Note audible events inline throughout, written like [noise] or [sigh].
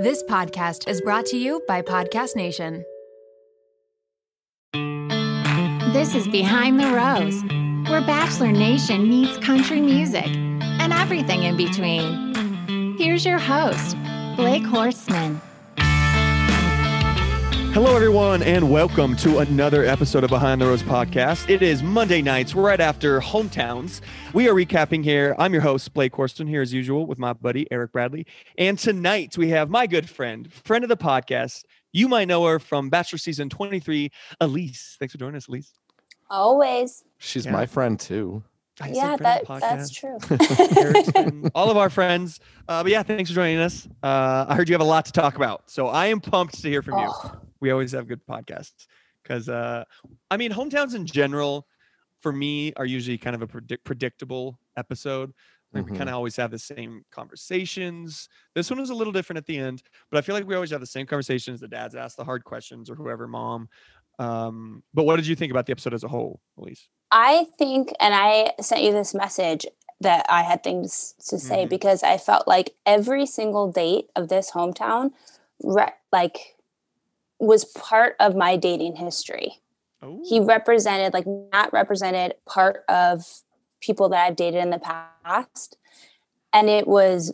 This podcast is brought to you by Podcast Nation. This is Behind the Rose, where Bachelor Nation meets country music and everything in between. Here's your host, Blake Horstman. Hello, everyone, and welcome to another episode of Behind the Rose podcast. It is Monday nights, right after hometowns. We are recapping here. I'm your host, Blake Horstman, here as usual with my buddy, Eric Bradley. And tonight we have my good friend, friend of the podcast. You might know her from Bachelor Season 23, Elyse. Thanks for joining us, Elyse. Always. She's Yeah. my friend too. I Yeah, that that's true. [laughs] All of our friends. Uh, but yeah, thanks for joining us. Uh, I heard you have a lot to talk about. So I am pumped to hear from you. We always have good podcasts because uh i mean hometowns in general for me are usually kind of a predict- predictable episode. Like we Mhm. kind of always have the same conversations. This one was a little different at the end but i feel like we always have the same conversations. The dads ask the hard questions or whoever mom. Um but what did you think about the episode as a whole elyse? I think, and I sent you this message that I had things to say Mhm. because I felt like every single date of this hometown, re- like, was part of my dating history. oh He represented, like, Matt represented part of people that I've dated in the past, and it was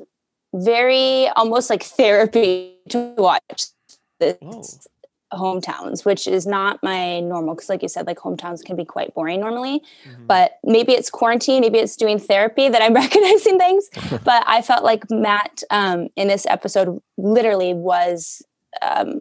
very almost like therapy to watch this Whoa. hometowns, which is not my normal. Because, like you said, like hometowns can be quite boring normally. Mhm. But maybe it's quarantine, maybe it's doing therapy that I'm [laughs] recognizing things. [laughs] but I felt like Matt um, in this episode literally was um,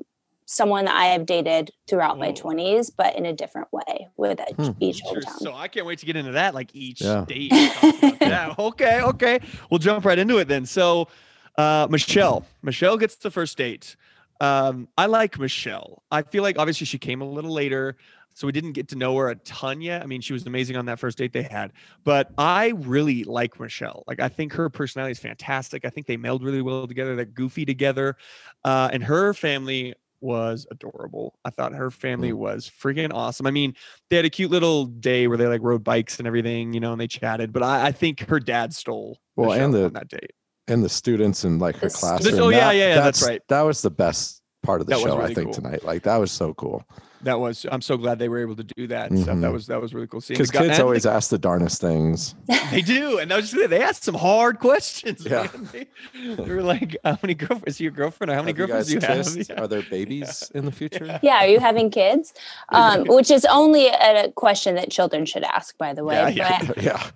someone that I have dated throughout my 20s, but in a different way with each, Hmm. each hometown. So I can't wait to get into that, like each Yeah. date. we talk about [laughs] that. Okay, okay. We'll jump right into it then. So, uh, Michelle, Michelle gets the first date. Um, I like Michelle. I feel like obviously she came a little later, so we didn't get to know her a ton yet. I mean, she was amazing on that first date they had, but I really like Michelle. Like, I think her personality is fantastic. I think they meld really well together. They're goofy together, uh, and her family was adorable. I thought her family mm. was freaking awesome. I mean, they had a cute little day where they like rode bikes and everything, you know, and they chatted. But I, I think her dad stole Well, Michelle and the- on that date. And the students and like her class. classroom. students- oh, yeah, yeah, yeah, that's right. That was the best part of the That show, really I think, cool. tonight. Like that was so cool. That was. I'm so glad they were able to do that and stuff. That Mhm. was that was really cool. Seeing Because kids always they, ask the darnest things. [laughs] they do, and that was just, they asked some hard questions. Yeah. man. They, they were like, "How many girlfriends? Is your girlfriend? Or how many Have girlfriends guys do you have?" Yeah. Are there babies in the future? [laughs] yeah, are you having kids? Um, which is only a question that children should ask, by the way. Yeah, yeah. But [laughs] yeah.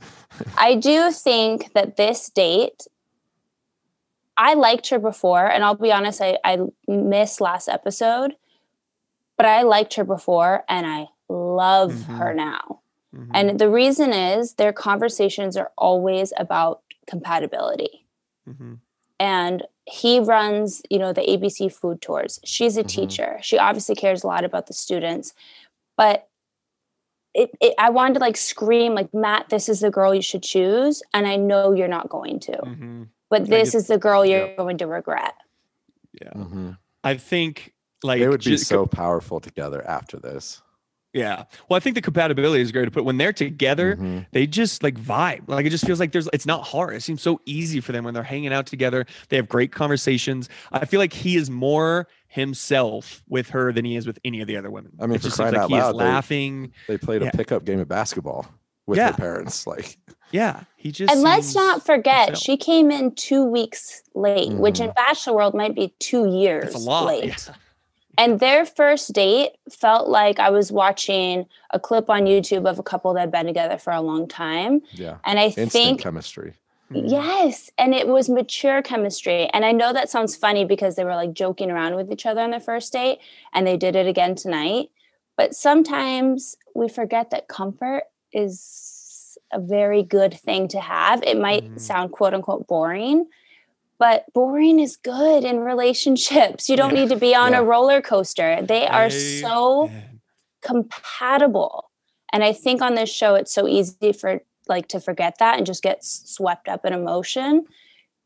I do think that this date, I liked her before, and I'll be honest, I, I missed last episode, but I liked her before and I love her now. Mhm. And the reason is their conversations are always about compatibility. Mhm. And he runs, you know, the ABC food tours. She's a Mhm. teacher. She obviously cares a lot about the students, but it, it, I wanted to like scream, like Matt, this is the girl you should choose, and I know you're not going to, Mhm. But this get- is the girl you're yeah. going to regret. Yeah, Mhm. I think like They would be ju- so powerful together after this. Yeah. Well, I think the compatibility is great to put when they're together. Mhm. they just like vibe. Like it just feels like there's it's not hard. It seems so easy for them when they're hanging out together. They have great conversations. I feel like he is more himself with her than he is with any of the other women. I mean, it for just seems crying like out he is loud, they- laughing. They played Yeah. a pickup game of basketball with Yeah. their parents. Like, Yeah. He just And let's not forget, himself. she came in two weeks late, which in Bachelor World might be two years That's a lot. late. Yeah. And their first date felt like I was watching a clip on YouTube of a couple that had been together for a long time. yeah, And I instant think chemistry. Mhm. Yes, and it was mature chemistry. And I know that sounds funny because they were like joking around with each other on their first date and they did it again tonight. But sometimes we forget that comfort is a very good thing to have. It might Mhm. sound quote unquote boring, but boring is good in relationships. You don't Yeah. need to be on Yeah. a roller coaster. They are so Amen. compatible. And I think on this show, it's so easy for like to forget that and just get swept up in emotion.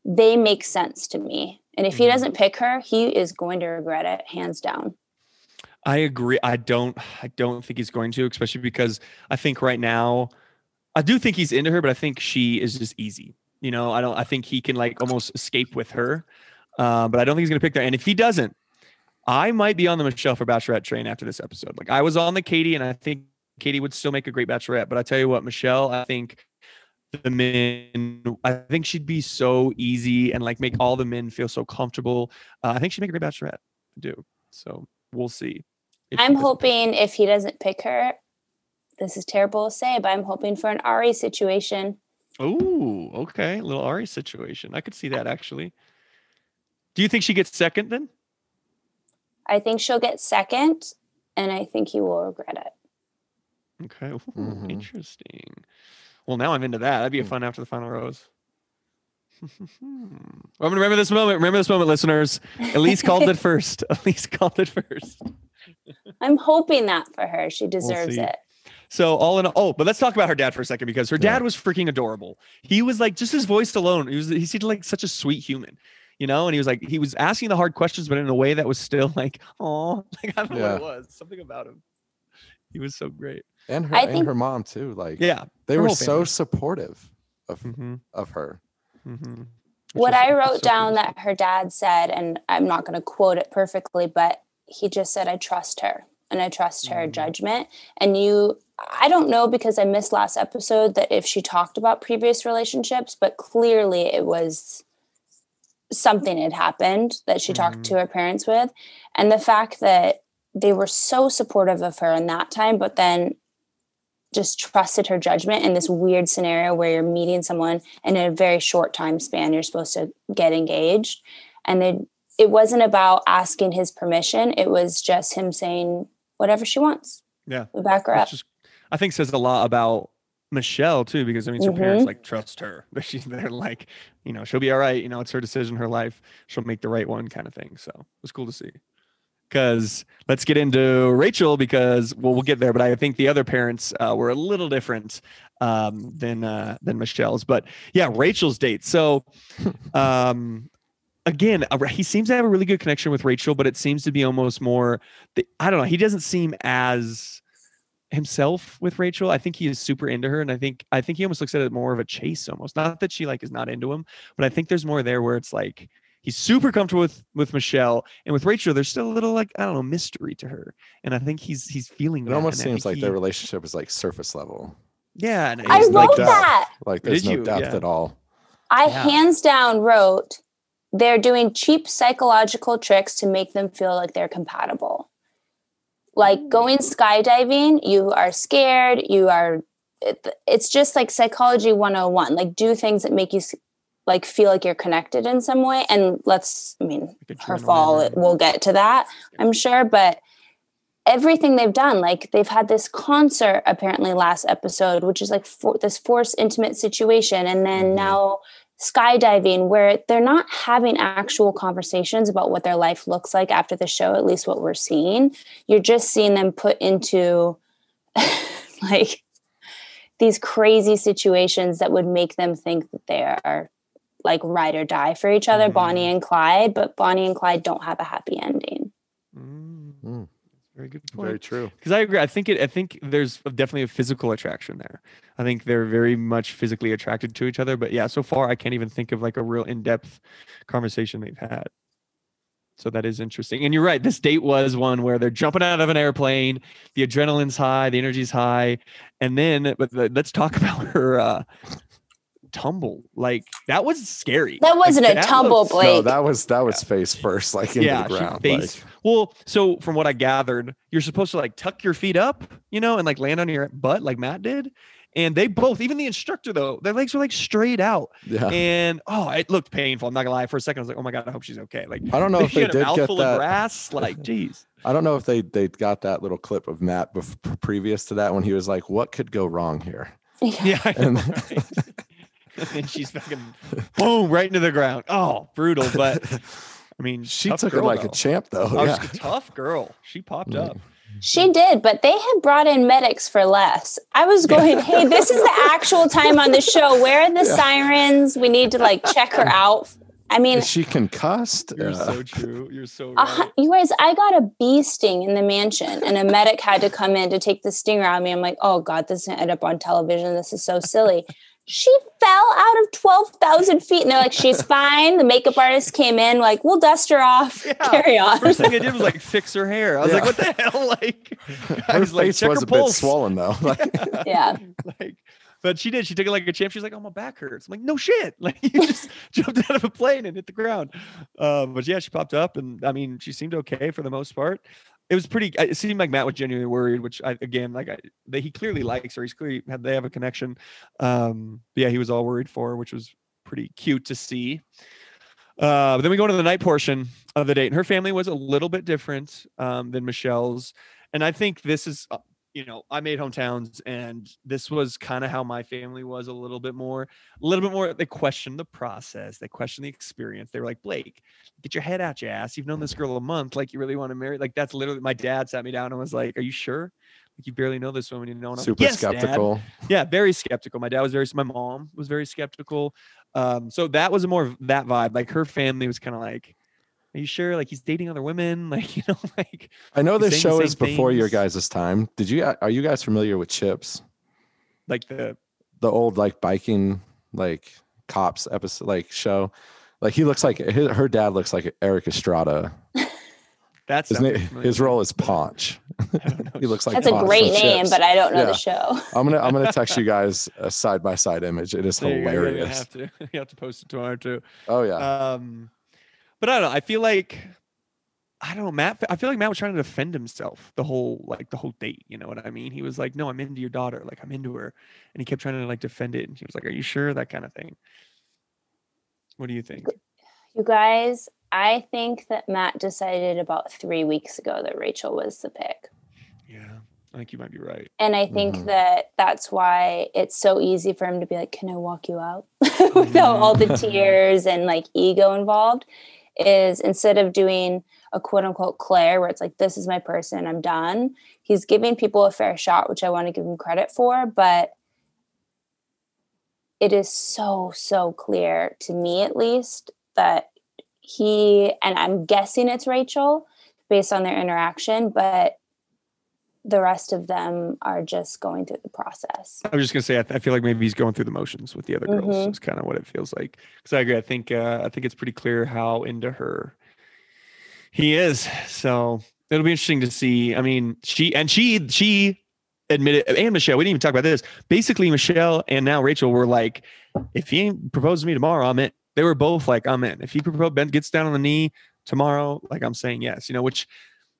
They make sense to me. And if he Mhm. doesn't pick her, he is going to regret it hands down. I agree. I don't I don't think he's going to, especially because I think right now I do think he's into her, but I think she is just easy. You know, I don't I think he can like almost escape with her. uh, but I don't think he's going to pick that. And if he doesn't, I might be on the Michelle for Bachelorette train after this episode. Like I was on the Katie, and I think Katie would still make a great Bachelorette. But I tell you what, Michelle, I think the men, I think she'd be so easy and like make all the men feel so comfortable. Uh, I think she'd make a great Bachelorette. I do. So we'll see. if I'm hoping if he doesn't pick her, this is terrible to say, but I'm hoping for an Arie situation. Ooh, okay. A Little Arie situation. I could see that actually. Do you think she gets second then? I think she'll get second, and I think he will regret it. Okay. Ooh, Mhm. Interesting. Well, now I'm into that. That'd be a Mm. fun after the final rose. I'm gonna remember this moment. Remember this moment, listeners. Elyse called it [laughs] first. [laughs] Elyse called it first. I'm hoping that for her. She deserves see. it. So all in all, oh, but let's talk about her dad for a second because her Yeah. dad was freaking adorable. He was like just his voice alone. He was he seemed like such a sweet human, you know. And he was like he was asking the hard questions, but in a way that was still [laughs] like, oh, like I don't know Yeah. what it was. Something about him. He was so great. And her I and think- her mom too. Like Yeah. they were so family. supportive of Mm-hmm, of her. mm-hmm. what I wrote down that her dad said, and I'm not going to quote it perfectly, but he just said, I trust her and I trust her Mhm. judgment. And you, I don't know because I missed last episode that if she talked about previous relationships, but clearly it was something had happened that she talked to her parents with. And the fact that they were so supportive of her in that time, but then just trusted her judgment in this weird scenario where you're meeting someone and in a very short time span you're supposed to get engaged and they it wasn't about asking his permission it was just him saying whatever she wants Yeah. we back her up Which is, I think says a lot about Michelle too, because I mean, her Mm-hmm. parents like trust her. [laughs] But she's they're like, you know, she'll be all right. You know, it's her decision, her life. She'll make the right one, kind of thing. So it was cool to see. Because let's get into Rachel because well, we'll get there. But I think the other parents uh, were a little different um, than uh, than Michelle's. But yeah, Rachel's date. So [laughs] um, again, uh, he seems to have a really good connection with Rachel, but it seems to be almost more. The, I don't know. He doesn't seem as himself with Rachel. I think he is super into her, and I think I think he almost looks at it more of a chase, almost. Not that she like is not into him, but I think there's more there where it's like he's super comfortable with with Michelle, and with Rachel, there's still a little like I don't know mystery to her, and I think he's he's feeling. It that, almost and seems like he- their relationship is like surface level. yeah. And i It's like wrote that. that Like there's Did no you? depth Yeah. at all. i Yeah. hands down wrote they're doing cheap psychological tricks to make them feel like they're compatible. Like going skydiving you are scared you are it's just like psychology 101 like do things that make you like feel like you're connected in some way and let's i mean her fall we'll get to that i'm sure but everything they've done like they've had this concert apparently last episode which is like for, this forced intimate situation and then Mhm. now skydiving where they're not having actual conversations about what their life looks like after the show at least what we're seeing you're just seeing them put into [laughs] like these crazy situations that would make them think that they are like ride or die for each other Mhm. bonnie and clyde but bonnie and clyde don't have a happy ending Mm, Mm. very good point. Very true. because I agree. I think it. I think there's definitely a physical attraction there. I think they're very much physically attracted to each other. But yeah, so far I can't even think of like a real in-depth conversation they've had. So that is interesting. And you're right. This date was one where they're jumping out of an airplane. The adrenaline's high. The energy's high. And then, but the, let's talk [laughs] about her uh, tumble. Like that was scary. that wasn't a that tumble looked- blake No, that was that was face first, like into yeah, the ground. face- like, Well, so from what I gathered, you're supposed to like tuck your feet up, you know, and like land on your butt like Matt did. And they both, even the instructor though, their legs were like straight out. yeah. And oh, it looked painful. I'm not gonna lie. For a second, I was like, oh my god, I hope she's okay. Like I don't know if she they had a did get mouthful of that. grass. Like, [laughs] geez. I don't know if they they got that little clip of Matt bef- previous to that when he was like, "What could go wrong here?" Yeah. I And- right? [laughs] [laughs] and she's fucking boom right into the ground. Oh, brutal. But I mean, she tough took it like though. a champ, though. Oh, yeah. she's a tough girl. She popped Mm. up. She did, but they had brought in medics for less. I was going, hey, this is the [laughs] actual time on the show. Where are the Yeah. sirens? We need to like check her out. I mean, Is she concussed? You're Uh, so true. You're so right. hu- you guys, I got a bee sting in the mansion, and a medic had to come in to take the stinger out of me. I'm like, oh god, this is gonna end up on television. This is so silly. She fell out of 12,000 feet. And they're like, she's fine. The makeup artist came in, like, we'll dust her off. Yeah. Carry on. First thing I did was like fix her hair. I was like, what the hell? [laughs] Like, I Her was like, face check was her a bit swollen though. [laughs] Like, [laughs] Yeah. like, but she did. She took it like a champ. She's like, "Oh, my back hurts." I'm like, "No shit!" Like you just jumped out of a plane and hit the ground. Um, but yeah, she popped up, and I mean, she seemed okay for the most part. It was pretty. It seemed like Matt was genuinely worried, which I again, like, I, he clearly likes her. He's clearly had they have a connection. Um, yeah, he was all worried for which was pretty cute to see. Uh, but then we go into the night portion of the date, and her family was a little bit different um, than Michelle's. And I think this is, uh, you know, I made hometowns, and this was kind of how my family was a little bit more, a little bit more. They questioned the process, they questioned the experience. They were like, Blake, get your head out your ass. You've known this girl a month. Like, you really want to marry? Like, that's literally my dad sat me down and was like, Are you sure? Like, you barely know this woman. You know, and I'm like, super "Yes, Dad." skeptical. yeah very skeptical my dad was very my mom was very skeptical um so that was a more of that vibe like her family was kind of like are you sure like he's dating other women [laughs] like you know [laughs] like I know this show is before your things. guys' time. Did you are you guys familiar with Chips? like the The old like biking like cops episode like show. Like he looks like his, her dad looks like Erik Estrada. [laughs] that's His name, his role is Ponch. he looks like That's a great name, Chips. but I don't know Yeah. the show. I'm gonna I'm gonna text you guys a side by side image. It is There you you have to you have to post it tomorrow too Oh yeah. um but i don't know i feel like i don't know matt i feel like matt was trying to defend himself the whole like the whole date you know what i mean he was like no i'm into your daughter like i'm into her and he kept trying to like defend it and she was like are you sure that kind of thing what do you think You guys, I think that Matt decided about three weeks ago that Rachel was the pick. yeah i think you might be right And I think Mhm. that that's why it's so easy for him to be like, Can I walk you out? [laughs] Without all the tears and like ego involved. Is instead of doing a quote unquote Clare, where it's like, This is my person, I'm done, he's giving people a fair shot, which I want to give him credit for. But it is so, so clear to me, at least, that he, and I'm guessing it's Rachel based on their interaction, but the rest of them are just going through the process. I was just gonna say, I, th- I feel like maybe he's going through the motions with the other girls. Mhm. Is kind of what it feels like. Because I agree. I think uh, I think it's pretty clear how into her he is. So it'll be interesting to see. I mean, she and she she admitted, and Michelle. We didn't even talk about this. Basically, Michelle and now Rachel were like, if he proposes to me tomorrow, I'm in. They were both like, I'm in. If he propose, Ben gets down on the knee tomorrow, like I'm saying yes. You know, which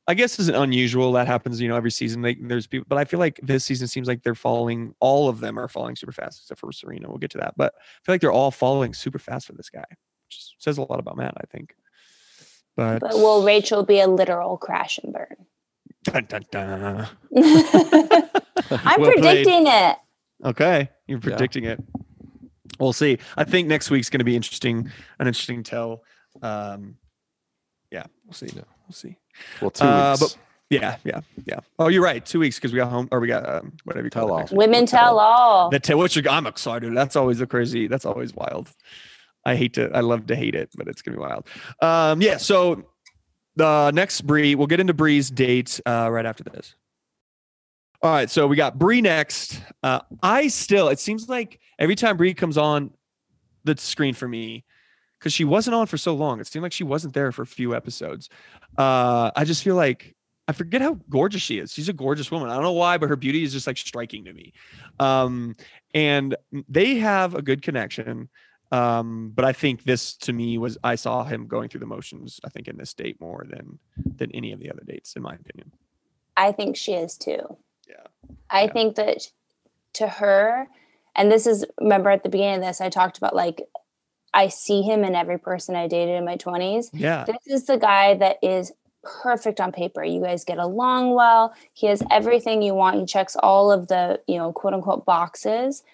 I guess isn't unusual. That happens, you know, every season. They, there's people, but I feel like this season seems like they're falling. All of them are falling super fast, except for Serena. We'll get to that, but I feel like they're all falling super fast for this guy, which says a lot about Matt. I think. But, But will Rachel be a literal crash and burn? Dun, dun, dun. [laughs] I'm Well played. predicting it. Okay, you're Yeah. predicting it. We'll see. I think next week's going to be interesting, an interesting tell. Um, yeah, we'll see. Yeah. We'll see. Well, two Uh, weeks. but- Yeah, yeah, yeah. Oh, you're right. Two weeks because we got home, or we got um, whatever you call Tell it. all. Women We'll tell all. The tell, which I'm excited. That's always a crazy. That's always wild. I hate to. I love to hate it, but it's gonna be wild. Um, yeah. So the next Bri, we'll get into Bri's date uh, right after this. All right. So we got Bri next. Uh, I still. It seems like every time Bri comes on the screen for me, because she wasn't on for so long, it seemed like she wasn't there for a few episodes. Uh, I just feel like I forget how gorgeous she is. She's a gorgeous woman. I don't know why, but her beauty is just like striking to me. Um, and they have a good connection. Um, but I think this to me was I saw him going through the motions. I think in this date more than than any of the other dates, in my opinion. I think she is too. Yeah. I Yeah. think that to her, and this is remember at the beginning of this, I talked about like I see him in every person I dated in my 20s. Yeah, This is the guy that is perfect on paper. You guys get along well. He has everything you want. He checks all of the, you know, quote unquote boxes.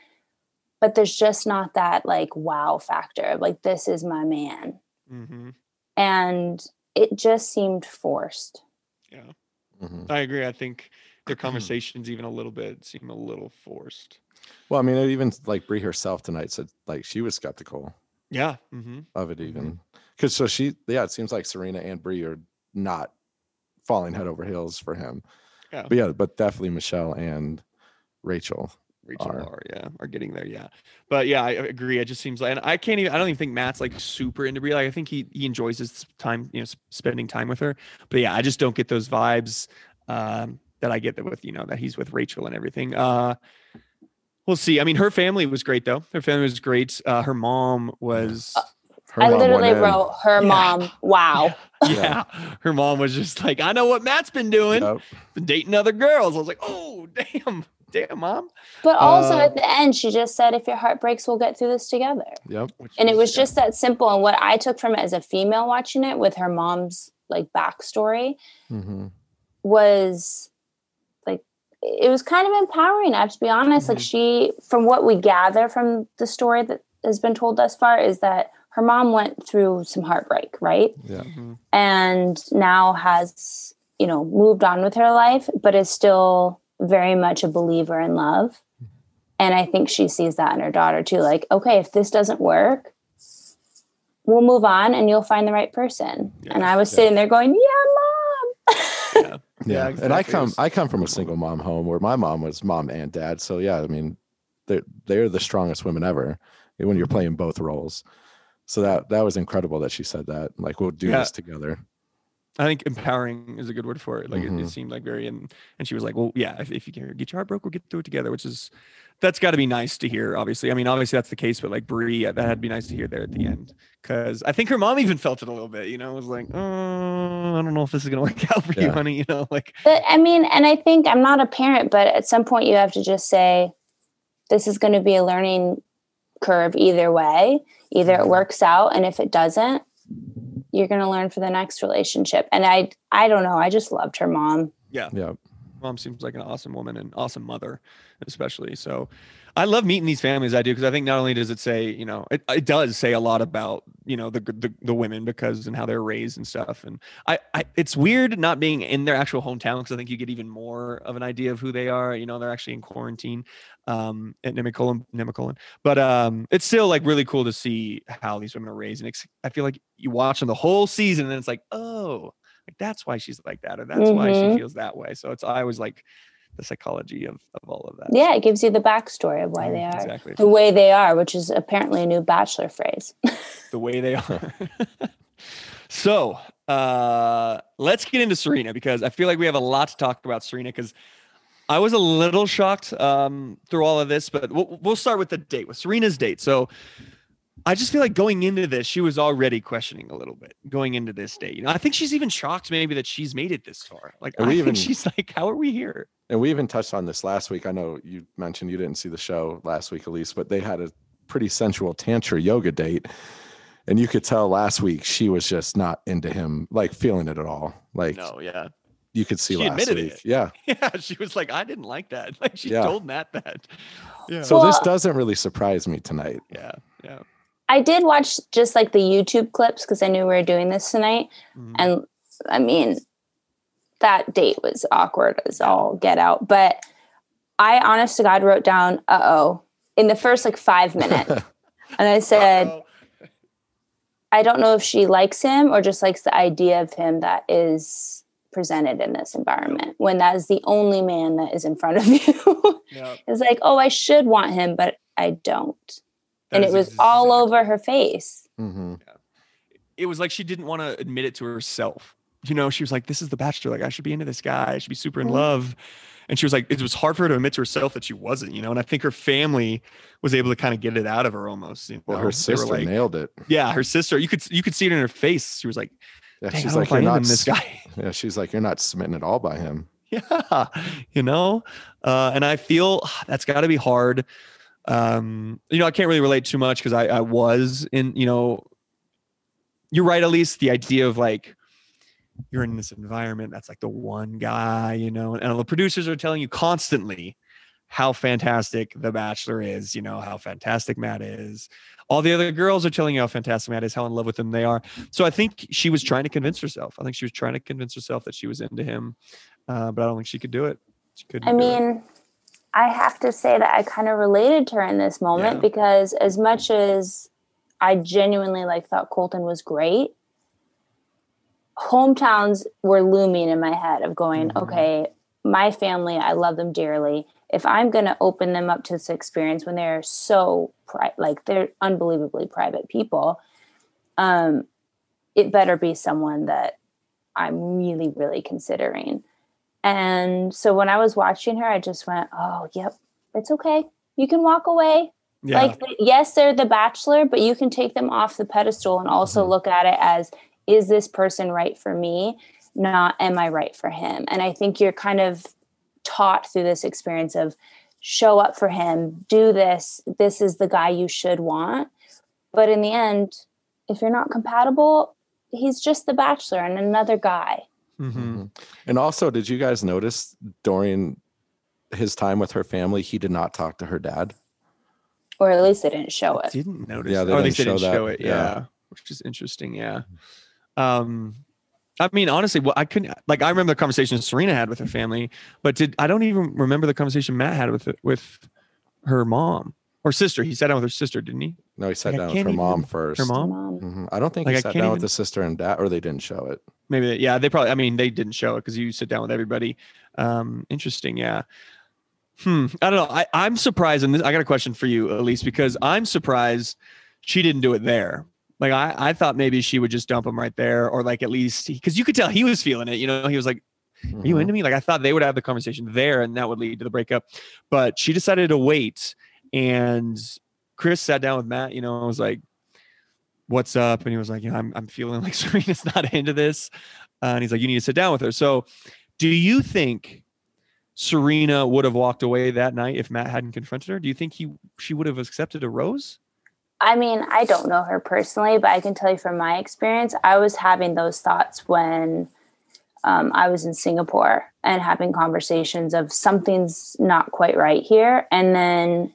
But there's just not that like wow factor of like, this is my man. Mm-hmm. And it just seemed forced. yeah. Mhm. I agree. I think their [clears throat] conversations even a little bit seem a little forced. Well, I mean, it even like Bri herself tonight said like she was skeptical Yeah. hmm of it, even because so she, yeah, it seems like Serena and Bri are not falling head over heels for him. Yeah. But yeah, but definitely Michelle and Rachel Rachel are. are. yeah, are getting there, yeah. But yeah, I agree. It just seems like, and I can't even. I don't even think Matt's like super into Bri. Like, I think he he enjoys his time, you know, spending time with her. But yeah, I just don't get those vibes um, that I get that with you know that he's with Rachel and everything. Uh, we'll see. I mean, her family was great though. Her family was great. Uh, her mom was. Her I mom literally went in. wrote her Yeah. mom. Wow. [laughs] Yeah, her mom was just like, I know what Matt's been doing, Yep. been dating other girls. I was like, oh damn, damn, mom. But also Uh, at the end, she just said, if your heart breaks, we'll get through this together. Yep. Which And it was yeah. just that simple. And what I took from it as a female watching it with her mom's like backstory hmm was like it was kind of empowering. I have to be honest. Like Mhm. she, from what we gather from the story that has been told thus far, is that her mom went through some heartbreak, right? Yeah. Mhm. and now has you know moved on with her life but is still very much a believer in love and i think she sees that in her daughter too like okay if this doesn't work we'll move on and you'll find the right person Yeah, and i was yeah. sitting there going yeah mom yeah. Yeah. Yeah, And I come I come from a single mom home where my mom was mom and dad. So yeah, I mean, they're they're the strongest women ever when you're playing both roles. So that that was incredible that she said that. Like we'll do Yeah. this together. I think empowering is a good word for it. Like it, Mhm. it seemed like very, and and she was like, well, yeah, if, if you can get your heart broke, we'll get through it together, which is that's got to be nice to hear. Obviously, I mean, obviously that's the case, but like Bri, that had to be nice to hear there at the end because I think her mom even felt it a little bit. You know, was like, oh, I don't know if this is gonna [laughs] work out for you, honey. You know, like but i mean and i think i'm not a parent but at some point you have to just say this is going to be a learning curve either way either it Mhm. works out and if it doesn't you're going to learn for the next relationship and i i don't know i just loved her mom Yeah. Yeah. Mom seems like an awesome woman and awesome mother especially. So i love meeting these families i do because i think not only does it say you know it, it does say a lot about you know the, the the women because and how they're raised and stuff and i, I it's weird not being in their actual hometown because i think you get even more of an idea of who they are you know they're actually in quarantine um at nemacolin nemacolin but um it's still like really cool to see how these women are raised and i feel like you watch them the whole season and it's like oh like that's why she's like that or that's why she Mhm. feels that way. So it's i was like the psychology of, of all of that. Yeah it gives you the backstory of why they Mhm, are exactly. the way they are which is apparently a new bachelor phrase. [laughs] The way they are. [laughs] So uh let's get into serena because i feel like we have a lot to talk about serena because i was a little shocked um through all of this but we'll, we'll start with the date with serena's date. So I just feel like going into this, she was already questioning a little bit going into this date. You know, I think she's even shocked maybe that she's made it this far. Like, And I we think she's like, how are we here? And we even touched on this last week. I know you mentioned you didn't see the show last week, Elyse, but they had a pretty sensual tantra yoga date. And you could tell last week she was just not into him, like feeling it at all. Like No, yeah. you could see She last admitted week. it. Yeah. [laughs] Yeah. She was like, I didn't like that. [laughs] Like, she Yeah. told Matt that. Yeah. So this doesn't really surprise me tonight. yeah. Yeah. I did watch just like the youtube clips because i knew we were doing this tonight Mhm. and i mean that date was awkward as all get out but i honest to god wrote down uh-oh in the first like five minutes [laughs] and i said Uh-oh. I don't know if she likes him or just likes the idea of him that is presented in this environment when that is the only man that is in front of you. Yeah. [laughs] it's like, oh, I should want him, but I don't. And it it is was all over her face. hmm It was like she didn't want to admit it to herself. You know, she was like, "This is the Bachelor. Like, I should be into this guy. I should be super in Mhm. love." And she was like, it was hard for her to admit to herself that she wasn't. You know, and I think her family was able to kind of get it out of her almost. You Well, know? her They sister like, nailed it. yeah, her sister. You could you could see it in her face. She was like, Yeah, Dang, she's I like, don't you're know if I am not in this guy. Yeah, she's like, you're not smitten at all by him. [laughs] yeah you know uh and i feel [sighs] that's got to be hard um you know i can't really relate too much because i i was in you know you're right at least the idea of like you're in this environment that's like the one guy you know and the producers are telling you constantly how fantastic the bachelor is you know how fantastic matt is all the other girls are telling you how fantastic matt is how in love with him they are so i think she was trying to convince herself i think she was trying to convince herself that she was into him uh, but I don't think she could do it. She couldn't. I do it. I have to say that I kind of related to her in this moment Yeah. because as much as I genuinely like thought Colton was great, hometowns were looming in my head of going, Mhm. okay, my family, I love them dearly. if I'm going to open them up to this experience when they're so pri- like they're unbelievably private people, um, it better be someone that I'm really, really considering. And so when I was watching her, I just went, oh, yep, it's okay. You can walk away. Yeah. Like, yes, they're the bachelor, but you can take them off the pedestal and also Mm-hmm. Mhm. look at it as, is this person right for me? Not, am I right for him? And I think you're kind of taught through this experience of show up for him, do this. This is the guy you should want. But in the end, if you're not compatible, he's just the bachelor and another guy. Mhm. Mhm. And also, did you guys notice during his time with her family, he did not talk to her dad? Or at least they didn't show I it. didn't notice. Yeah, they or at least didn't they didn't show show that. it. Yeah. Yeah. which is interesting. Yeah. Um, I mean, honestly, well, I couldn't like. I remember the conversation Serena had with her family, but did I don't even remember the conversation Matt had with with her mom or sister. He sat down with her sister, didn't he? No, he sat Like, down with can't her mom first. Her mom? Mom. Mhm. I don't think Like, he I sat can't down with the sister and dad, or they didn't show it. Maybe. They, yeah, they probably. I mean, they didn't show it because you sit down with everybody. Um, interesting. Yeah. Hmm. I don't know. I, I'm surprised, and this, I got a question for you, Elyse, because I'm surprised she didn't do it there. Like I, I thought maybe she would just dump him right there, or like at least because you could tell he was feeling it. You know, he was like, "Are you Mhm. into me?" Like I thought they would have the conversation there, and that would lead to the breakup. But she decided to wait, and Chris sat down with Matt. You know, and was like, "What's up?" And he was like, "You know, I'm I'm feeling like [laughs] Serena's not into this," uh, and he's like, "You need to sit down with her." So, do you think? Serena would have walked away that night if Matt hadn't confronted her. Do you think he she would have accepted a rose? I mean, I don't know her personally, but I can tell you from my experience, I was having those thoughts when um, I was in Singapore and having conversations of something's not quite right here. And then,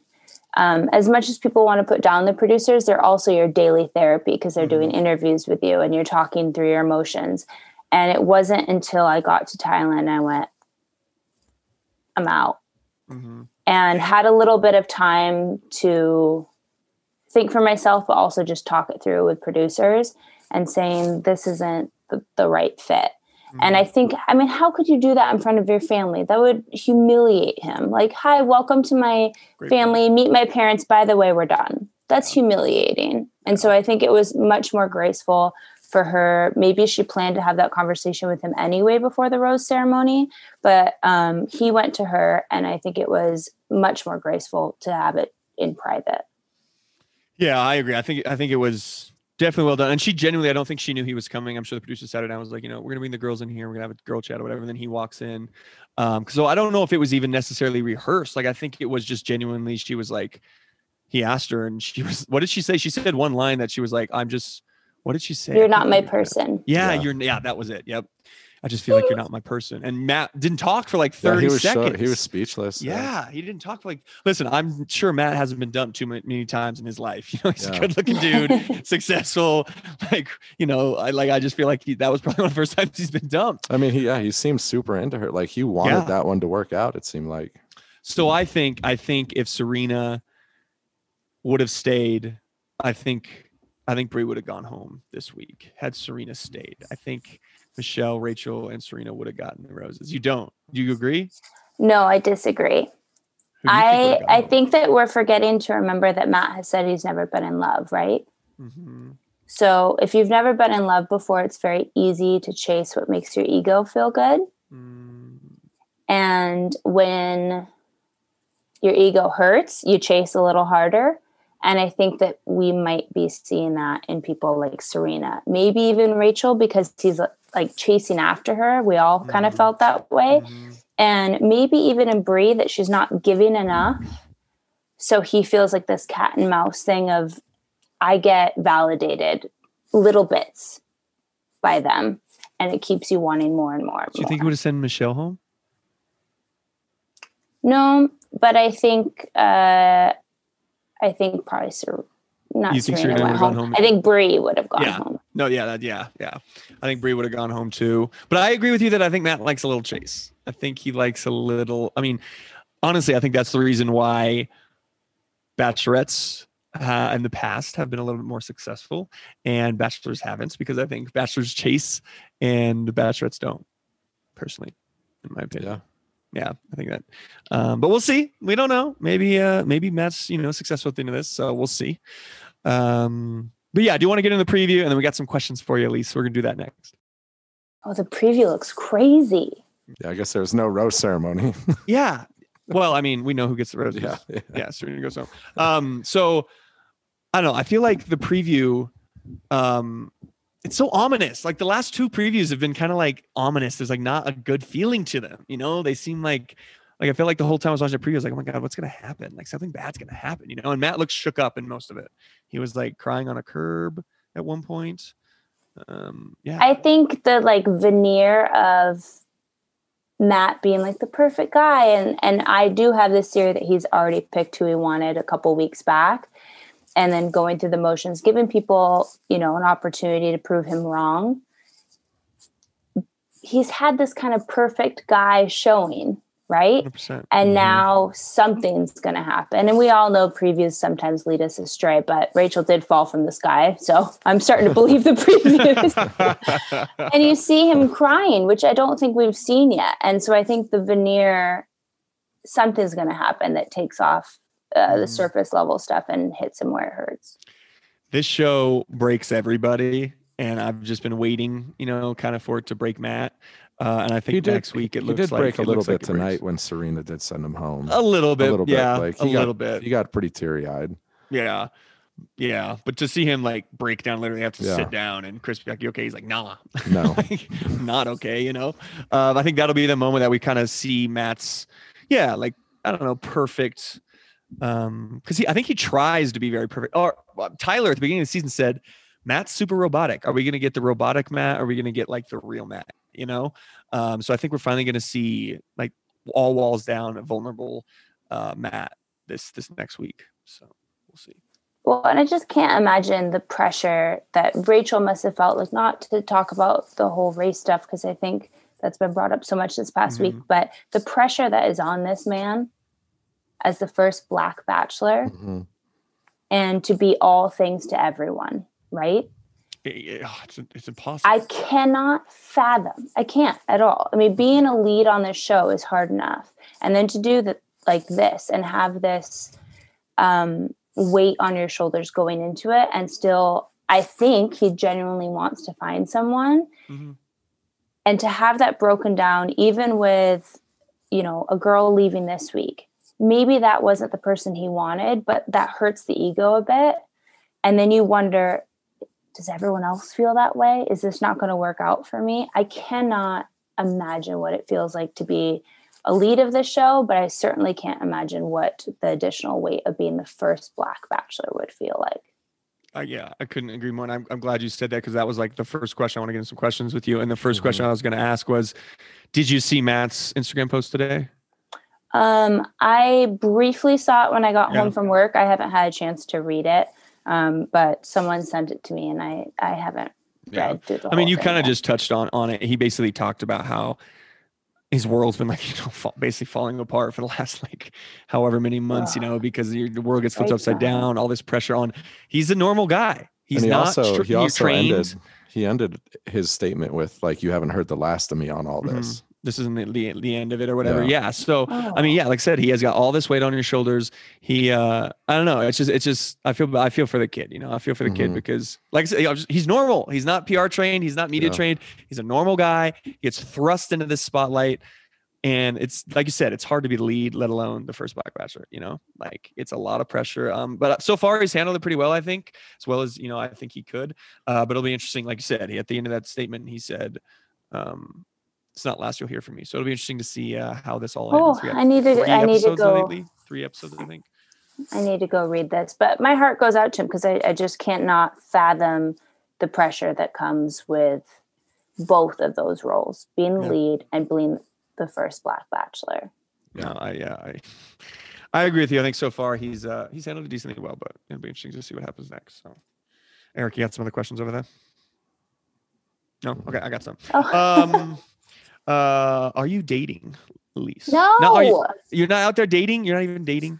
um, as much as people want to put down the producers, they're also your daily therapy because they're doing interviews with you and you're talking through your emotions. And it wasn't until I got to Thailand I went, I'm out Mm-hmm. and had a little bit of time to think for myself, but also just talk it through with producers and saying this isn't the, the right fit. And I think, I mean, how could you do that in front of your family? That would humiliate him. Like, hi, welcome to my Great point. family, meet my parents. By the way, we're done. That's humiliating. And so I think it was much more graceful for her. Maybe she planned to have that conversation with him anyway before the rose ceremony, but um, he went to her, and I think it was much more graceful to have it in private. Yeah, I agree. I think I think it was definitely well done. And she genuinely, I don't think she knew he was coming. I'm sure the producer sat her down and was like, you know, we're gonna bring the girls in here. We're gonna have a girl chat or whatever. And then he walks in. Um, so I don't know if it was even necessarily rehearsed. Like I think it was just genuinely. She was like, he asked her, and she [laughs] was. What did she say? She said one line that she was like, "I'm just." What did she say? You're can't my person. Yeah, Yeah. you're. Yeah, that was it. Yep. I just feel like you're not my person. And Matt didn't talk for like Yeah, 30 he was seconds. so, he was speechless. Yeah, he didn't talk for like. Listen, I'm sure Matt hasn't been dumped too many, times in his life. [laughs] You know, he's Yeah. a good-looking dude, [laughs] successful. Like, you know, I like. I just feel like he, that was probably [laughs] one of the first times he's been dumped. I mean, he yeah, he seemed super into her. Like he wanted Yeah. that one to work out. It seemed like. So I think, I think if Serena would have stayed, I think, I think Bri would have gone home this week had Serena stayed. I think Michelle, Rachel, and Serena would have gotten the roses. You don't? Do you agree? No, I disagree. Who do you I I think that we're forgetting to remember that Matt has said he's never been in love, right? Mm-hmm. So if you've never been in love before, it's very easy to chase what makes your ego feel good. Mm, And when your ego hurts, you chase a little harder. And I think that we might be seeing that in people like Serena, maybe even Rachel, because he's like chasing after her. We all kind of felt that way. mhm. And maybe even in Bri that she's not giving enough. So he feels like this cat and mouse thing of I get validated little bits by them. And it keeps you wanting more and more. and Do you think he would have sent Michelle home? No, but I think uh I think probably Ser- not You think Serena Serena would've gone home. home? I think Bri would have gone Yeah. home. No, yeah, that, yeah, yeah. I think Bri would have gone home too. But I agree with you that I think Matt likes a little chase. I think he likes a little. I mean, honestly, I think that's the reason why bachelorettes uh, in the past have been a little bit more successful, and bachelors haven't, because I think bachelors chase and the bachelorettes don't. Personally, in my opinion. Yeah. yeah, I think that. Um, but we'll see. We don't know. Maybe uh maybe Matt's you know successful at the end of this, so we'll see. Um, but yeah, do you want to get in the preview? And then we got some questions for you, Elyse. So we're gonna do that next. Oh, the preview looks crazy. Yeah, I guess there's no rose ceremony. [laughs] Yeah. Well, I mean, we know who gets the roses. yeah, yeah. yeah, Serena goes home. Um, so I don't know. I feel like the preview, um, it's so ominous. Like the last two previews have been kind of like ominous. There's like not a good feeling to them. You know, they seem like like I felt like the whole time I was watching the preview, I was like, oh my god, what's gonna happen? Like something bad's gonna happen. You know, and Matt looks shook up in most of it. He was like crying on a curb at one point. Um, yeah. I think the like veneer of Matt being like the perfect guy, and and I do have this theory that he's already picked who he wanted a couple weeks back, and then going through the motions, giving people you know an opportunity to prove him wrong. He's had this kind of perfect guy showing, right? 100%. And Mhm. now something's going to happen. And we all know previews sometimes lead us astray, but Rachel did fall from the sky. So I'm starting to believe the previews. [laughs] and you see him crying, which I don't think we've seen yet. And so I think the veneer, something's going to happen that takes off uh, the Mm. surface level stuff and hits him where it hurts. this show breaks everybody and i've just been waiting you know kind of for it to break matt uh, and i think did, next week it looks did like break a little like bit breaks. tonight when Serena did send him home. a little bit a little bit. yeah like a got, little bit He got pretty teary eyed. yeah yeah but to see him like break down literally have to Yeah. sit down and chris be like you okay he's like nah [laughs] No. like, not okay you know um, i think that'll be the moment that we kind of see matt's yeah like i don't know perfect um because he i think he tries to be very perfect or uh, tyler at the beginning of the season said matt's super robotic are we going to get the robotic matt are we going to get like the real matt you know um so i think we're finally going to see like all walls down a vulnerable uh matt this this next week so we'll see Well, and I just can't imagine the pressure that Rachel must have felt like not to talk about the whole race stuff because I think that's been brought up so much this past week, but the pressure that is on this man as the first black bachelor Mhm. and to be all things to everyone, right? Oh, it's, it's impossible I cannot fathom. I can't at all. I mean, being a lead on this show is hard enough. And then to do that like this and have this um, weight on your shoulders going into it and still I think he genuinely wants to find someone Mhm. and to have that broken down even with you know a girl leaving this week maybe that wasn't the person he wanted but that hurts the ego a bit and then you wonder does everyone else feel that way is this not going to work out for me i cannot imagine what it feels like to be a lead of the show but i certainly can't imagine what the additional weight of being the first black bachelor would feel like Uh, yeah, I couldn't agree more. And I'm, I'm glad you said that because that was like the first question. I want to get into some questions with you. And the 1st question I was going to ask was Did you see Matt's Instagram post today? Um, I briefly saw it when I got Yeah. home from work. I haven't had a chance to read it, um, but someone sent it to me, and I I haven't Yeah. read through the. I mean, you kind of just touched on on it. He basically talked about how his world's been like, [laughs] you know, fa- basically falling apart for the last like however many months, you know, because your, the world gets flipped Right upside now. down, all this pressure on. He's a normal guy. He's and he not also str- he also trained. ended he ended his statement with like you haven't heard the last of me on all Mhm. this. This isn't the, the, the end of it or whatever. Yeah. Yeah. So I mean, Oh. yeah, like I said, he has got all this weight on his shoulders. He, uh, I don't know. It's just, it's just, I feel, I feel for the kid, you know, I feel for the kid Mhm. because like I said, you know, just- he's normal. He's not PR trained. He's not media Yeah. trained. He's a normal guy. He gets thrust into this spotlight. And it's like you said, it's hard to be the lead, let alone the first Black Bachelor. You know, like it's a lot of pressure. Um, but so far he's handled it pretty well, I think, as well as you know, I think he could. Uh, but it'll be interesting. Like you said, he, at the end of that statement, he said, um, "It's not last you'll hear from me." So it'll be interesting to see uh, how this all Oh, ends. We got I need to. I need to go. lately. Three episodes, I think. I need to go read this, but my heart goes out to him because I, I just can't not fathom the pressure that comes with both of those roles, being the Yeah. lead and being the first Black Bachelor. No, I yeah, I I agree with you. I think so far he's uh he's handled it decently well, but it'll be interesting to see what happens next. So, Eric, you got some other questions over there? No, okay, I got some. Oh. Um, [laughs] uh, are you dating, Elyse? no. are you, you're not out there dating. You're not even dating.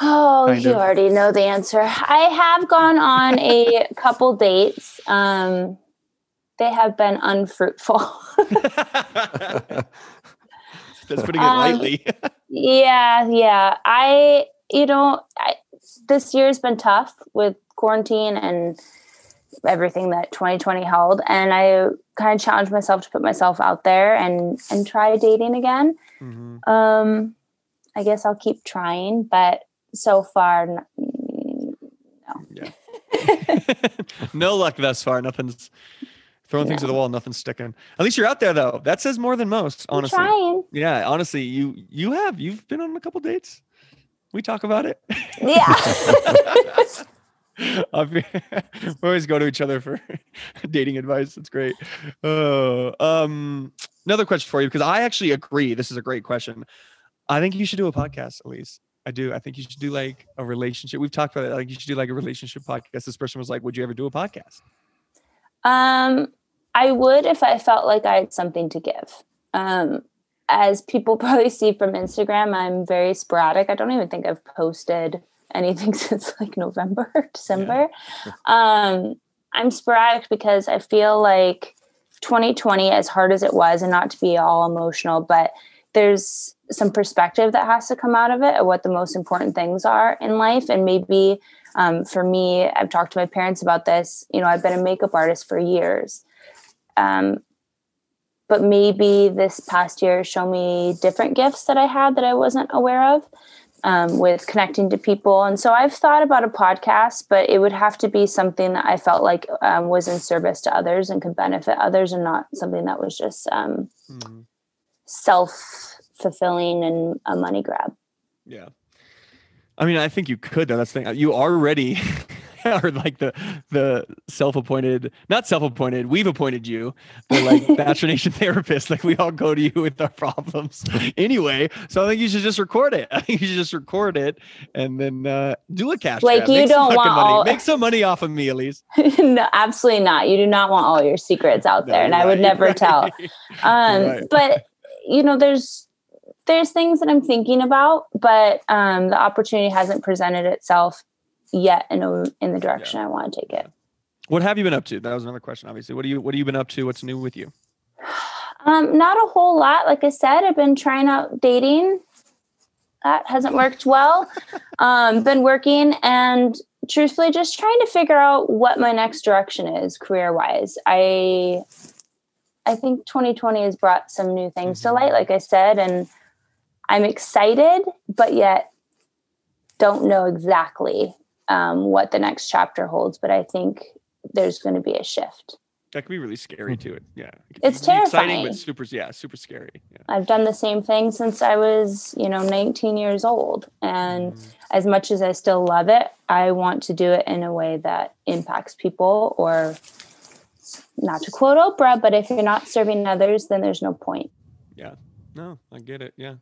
Oh, Kind you of. already know the answer. I have gone on a [laughs] couple dates. Um, they have been unfruitful. [laughs] That's putting it Um. Yeah, yeah. I, you know, I, this year's been tough with quarantine and everything that 2020 held, and I kind of challenged myself to put myself out there and and try dating again. Mhm. Um, I guess I'll keep trying, but so far, n- mm, Yeah. [laughs] no luck thus far. Nothing's throwing things Yeah. at the wall. Nothing's sticking. At least you're out there though. That says more than most. Honestly. trying. Yeah. Honestly, you you have you've been on a couple dates. We talk about it. Yeah. [laughs] [laughs] [laughs] [laughs] We always go to each other for [laughs] dating advice. That's great. Uh, um, another question for you because I actually agree. This is a great question. I think you should do a podcast, Elyse. I do. I think you should do like a relationship. We've talked about it. Like you should do like a relationship podcast. This person was like, "Would you ever do a podcast?" Um, I would if I felt like I had something to give. Um, as people probably see from Instagram, I'm very sporadic. I don't even think I've posted anything [laughs] since like November, [laughs] December. [laughs] Um, I'm sporadic because I feel like 2020, as hard as it was, and not to be all emotional, but there's some perspective that has to come out of it of what the most important things are in life. And maybe um, for me, I've talked to my parents about this. You know, I've been a makeup artist for years. Um, but maybe this past year show me different gifts that I had that I wasn't aware of um, with connecting to people. And so I've thought about a podcast, but it would have to be something that I felt like um, was in service to others and could benefit others and not something that was just um, Mhm. self fulfilling and a money grab. Yeah. I mean, I think you could though. That's the thing. You already [laughs] [laughs] are like the the self-appointed, not self-appointed. We've appointed you, [laughs] the like Bachelor Nation therapist. Like we all go to you with our problems anyway. So I think you should just record it. [laughs] I think you should just record it and then uh, do a cash. Like, grab. you Make don't want money. all- make some money off of me, Elyse. no, absolutely not. You do not want all your secrets out there, and I would never right. tell. Um, Right. But you know, there's there's things that I'm thinking about, but um, the opportunity hasn't presented itself yet in a, in the direction I want to take it. What have you been up to? That was another question. Obviously, what do you what have you been up to? What's new with you? [sighs] Um, not a whole lot. Like I said, I've been trying out dating. That hasn't worked well. [laughs] Um, been working and truthfully just trying to figure out what my next direction is career wise. I I think 2020 has brought some new things to light, like I said, and I'm excited, but yet don't know exactly um, what the next chapter holds. But I think there's going to be a shift. That could be really scary too. It- Yeah, it It's be exciting, terrifying. but super. Yeah, super scary. Yeah. I've done the same thing since I was, you know, 19 years old. And Mm. as much as I still love it, I want to do it in a way that impacts people or not to quote Oprah, but if you're not serving others, then there's no point. Yeah. No, I get it. Yeah.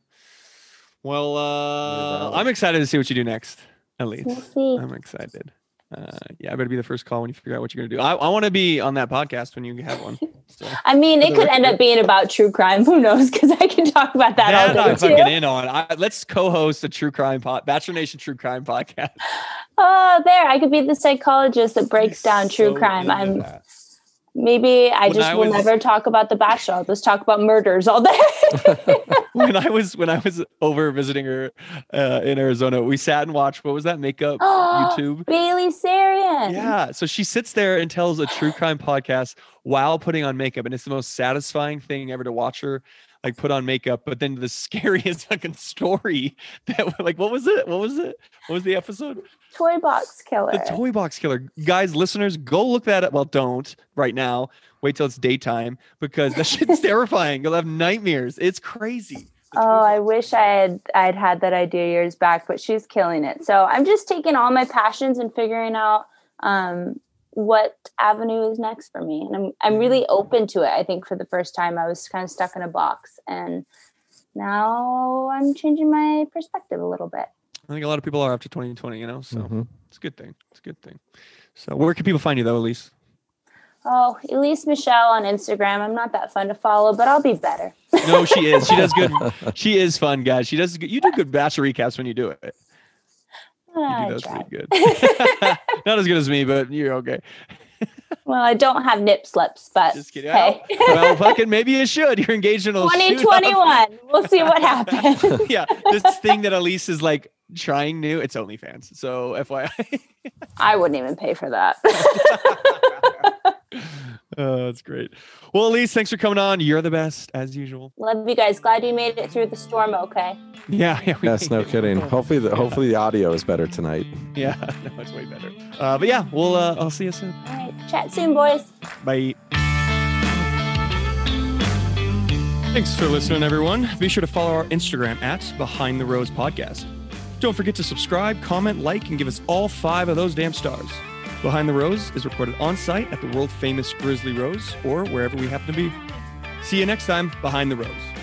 Well, uh. I'm excited to see what you do next. At least We'll. I'm excited. Uh, yeah, I better be the first call when you figure out what you're gonna do. I, I want to be on that podcast when you have one. So. [laughs] I mean, it could end up being about true crime. Who knows? Because I can talk about that, That all I'm day fucking in on. I, let's co-host a true crime pod, Bachelor Nation True Crime podcast. Oh, there! I could be the psychologist that breaks down true So crime. I'm that. maybe I When just I will was- never talk about the Bachelor. I'll just talk about murders all day. [laughs] [laughs] when I was when I was over visiting her uh, in Arizona. We sat and watched what was that makeup YouTube. Bailey Sarian. Yeah. So she sits there and tells a true crime podcast while putting on makeup. And it's the most satisfying thing ever to watch her like put on makeup. But then the [laughs] scariest fucking story that like what was it? What was it? What was the episode? Toy box killer. The toy box killer. Guys, listeners, go look that up. Well, don't right now. Wait till it's daytime because that [laughs] shit's terrifying. You'll have nightmares. It's crazy. Oh, I wish I had I'd had that idea years back, but she's killing it. So I'm just taking all my passions and figuring out um, what avenue is next for me, and I'm I'm really open to it. I think for the first time, I was kind of stuck in a box, and now I'm changing my perspective a little bit. I think a lot of people are after 2020, you know, so Mhm. it's a good thing. It's a good thing. So where can people find you though, Elyse? Oh, Elyse Michelle on Instagram. I'm not that fun to follow, but I'll be better. No, she is. She does good. [laughs] She is fun, guys. She does. good- You do good bachelor recaps when you do it. You do those pretty good. [laughs] [laughs] Not as good as me, but you're okay. [laughs] Well, I don't have nip slips, but Just kidding. hey, Well, fucking maybe you should. You're engaged in a shootout. 2021. We'll see what happens. yeah, this thing that Elyse is like trying new. It's OnlyFans. So FYI. I wouldn't even pay for that. [laughs] oh, that's great. Well, Elyse, thanks for coming on. You're the best as usual. Love you guys. Glad you made it through the storm okay. Yeah, yeah. we- Yes, no kidding. Hopefully, the hopefully the audio is better tonight. Yeah, [laughs] no, it's way better. Uh, but yeah, we'll. Uh, I'll see you soon. All right. Chat soon, boys. Bye. Thanks for listening, everyone. Be sure to follow our Instagram at Behind the Rose Podcast. Don't forget to subscribe, comment, like, and give us all five of those damn stars. Behind the Rose is recorded on site at the world famous Grizzly Rose or wherever we happen to be. See you next time, Behind the Rose.